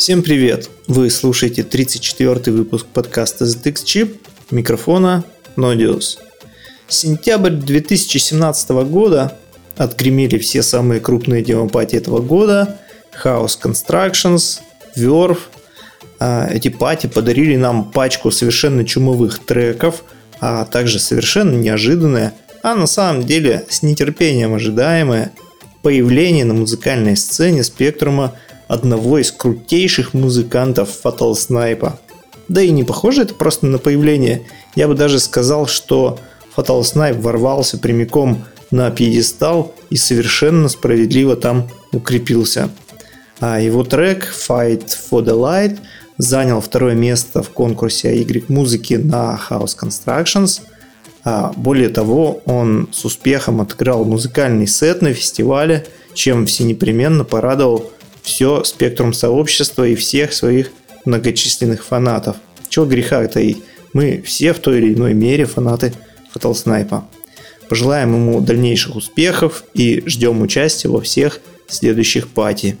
Всем привет! Вы слушаете 34 выпуск подкаста ZX Chip, микрофона Nodius. Сентябрь 2017 года отгремели все самые крупные демопати этого года. House Constructions, Verve. А, эти пати подарили нам пачку совершенно чумовых треков, а также совершенно неожиданное, а на самом деле с нетерпением ожидаемое появление на музыкальной сцене спектрума одного из крутейших музыкантов Fatal Snipe. Да и не похоже это просто на появление. Я бы даже сказал, что Fatal Snipe ворвался прямиком на пьедестал и совершенно справедливо там укрепился. А его трек Fight for the Light занял второе место в конкурсе Y музыки на House Constructions. А более того, он с успехом открыл музыкальный сет на фестивале, чем всенепременно порадовал все спектрум сообщества и всех своих многочисленных фанатов. Чего греха таить, мы все в той или иной мере фанаты Snipe. Пожелаем ему дальнейших успехов и ждем участия во всех следующих пати.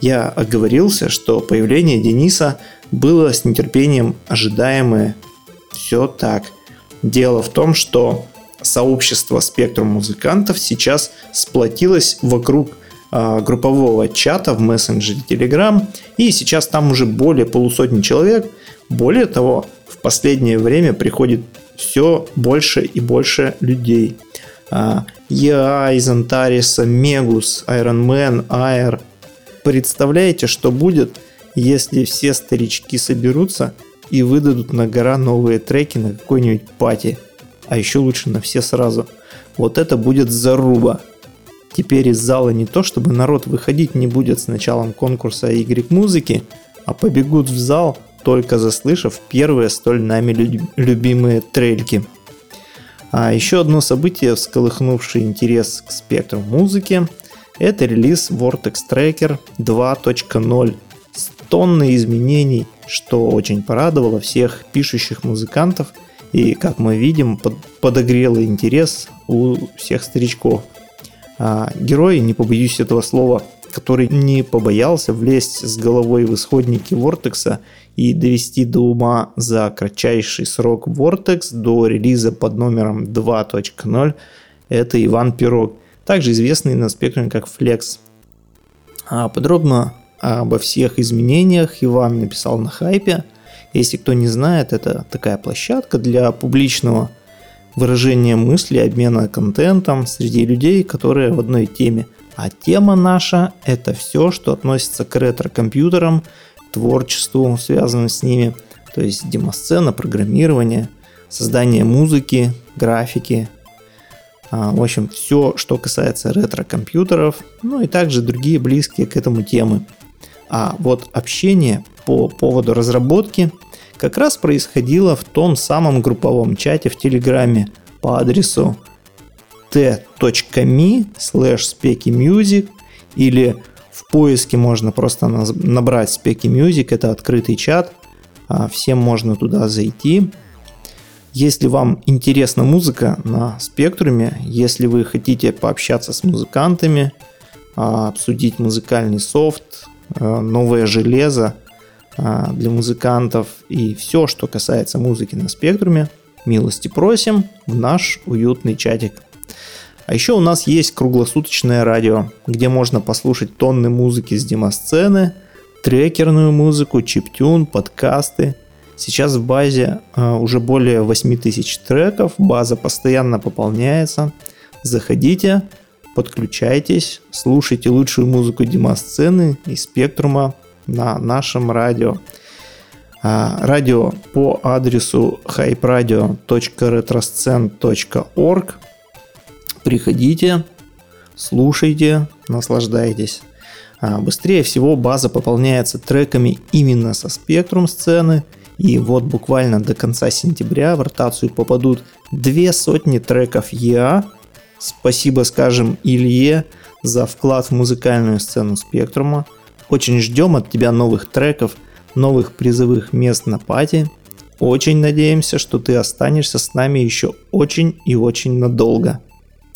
Я оговорился, что появление Дениса было с нетерпением ожидаемое. Все так. Дело в том, что сообщество спектрум музыкантов сейчас сплотилось вокруг группового чата в мессенджере Telegram, и сейчас там уже более полусотни человек. Более того, в последнее время приходит все больше и больше людей. EA, из Антариса, Мегус, Iron Man, Air. Представляете, что будет, если все старички соберутся и выдадут на гора новые треки на какой-нибудь пати? А еще лучше на все сразу. Вот это будет заруба. Теперь из зала не то, чтобы народ выходить не будет с началом конкурса Y музыки, а побегут в зал, только заслышав первые столь нами любимые трельки. А еще одно событие, всколыхнувшее интерес к спектру музыки, это релиз Vortex Tracker 2.0 с тонной изменений, что очень порадовало всех пишущих музыкантов и, как мы видим, подогрело интерес у всех старичков – герой, не побоюсь этого слова, который не побоялся влезть с головой в исходники Вортекса и довести до ума за кратчайший срок Vortex до релиза под номером 2.0, это Иван Пирог, также известный на спектруме как Flex. А подробно обо всех изменениях Иван написал на хайпе. Если кто не знает, это такая площадка для публичного выражение мысли, обмена контентом среди людей, которые в одной теме. А тема наша – это все, что относится к ретро-компьютерам, творчеству, связанному с ними, то есть демосцена, программирование, создание музыки, графики, а, в общем, все, что касается ретро-компьютеров, ну и также другие близкие к этому темы. А вот общение по поводу разработки как раз происходило в том самом групповом чате в Телеграме по адресу t.me slash music или в поиске можно просто набрать Specky Music, это открытый чат, а, всем можно туда зайти. Если вам интересна музыка на спектруме, если вы хотите пообщаться с музыкантами, а, обсудить музыкальный софт, а, новое железо, для музыкантов и все, что касается музыки на спектруме, милости просим в наш уютный чатик. А еще у нас есть круглосуточное радио, где можно послушать тонны музыки с демосцены, трекерную музыку, чиптюн, подкасты. Сейчас в базе э, уже более 8000 треков, база постоянно пополняется. Заходите, подключайтесь, слушайте лучшую музыку демосцены и спектрума на нашем радио. А, радио по адресу hyperadio.retroscent.org. Приходите, слушайте, наслаждайтесь. А, быстрее всего база пополняется треками именно со спектрум сцены. И вот буквально до конца сентября в ротацию попадут две сотни треков EA. Спасибо, скажем, Илье за вклад в музыкальную сцену спектрума. Очень ждем от тебя новых треков, новых призовых мест на пати. Очень надеемся, что ты останешься с нами еще очень и очень надолго.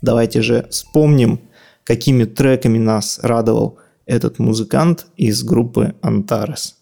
Давайте же вспомним, какими треками нас радовал этот музыкант из группы Antares.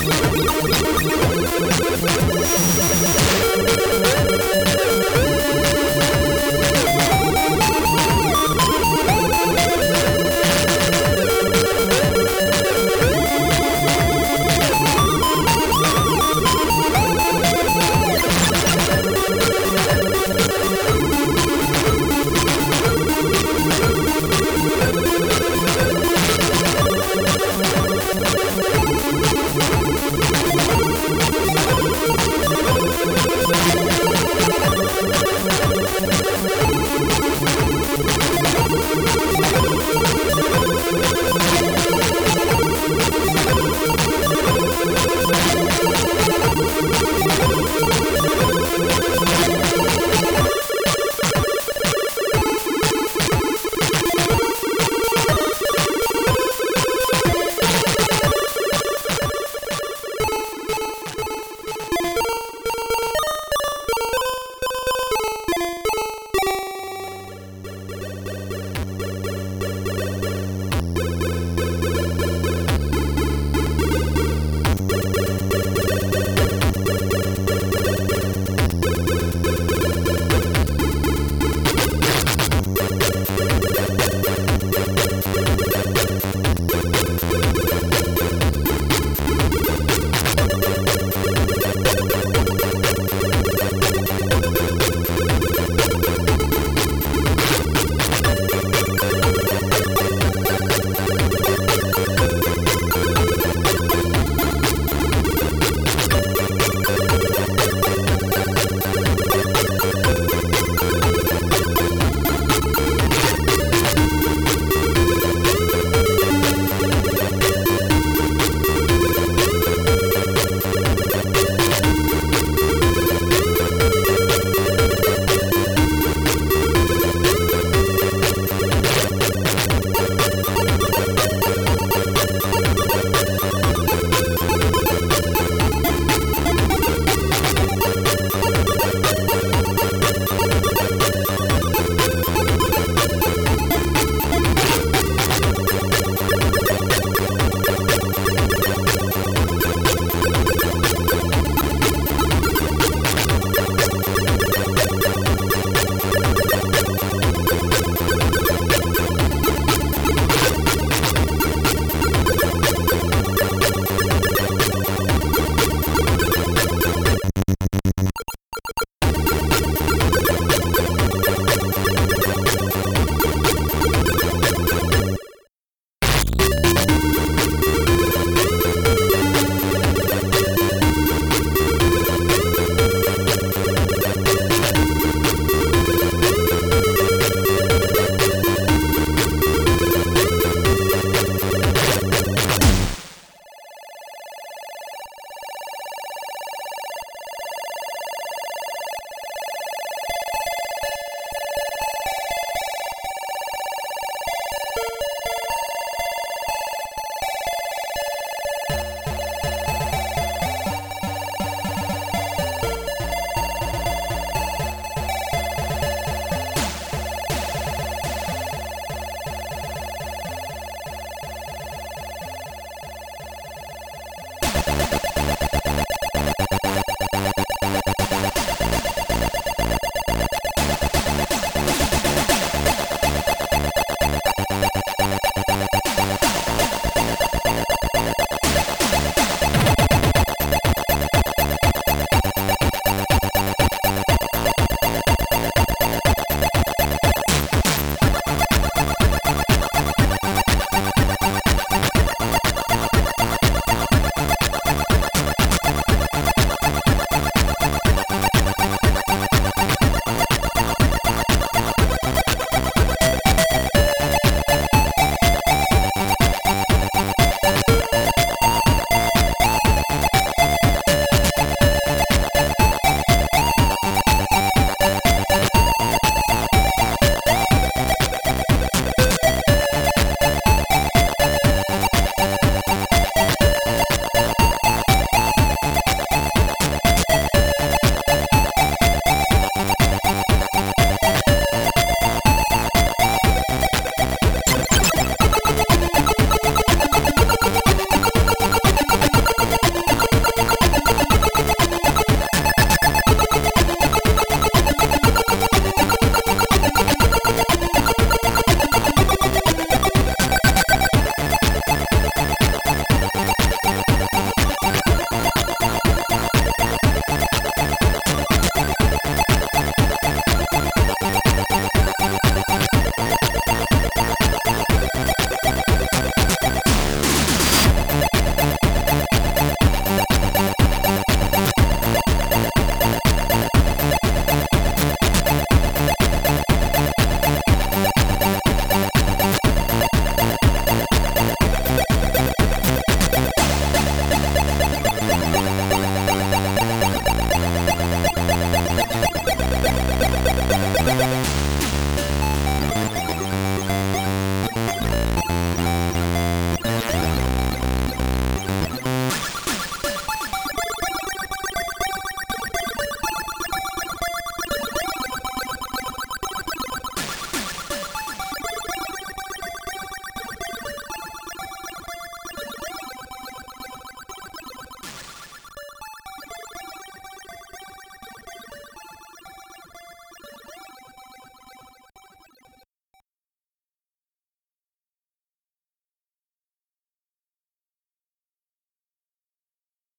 Thank you.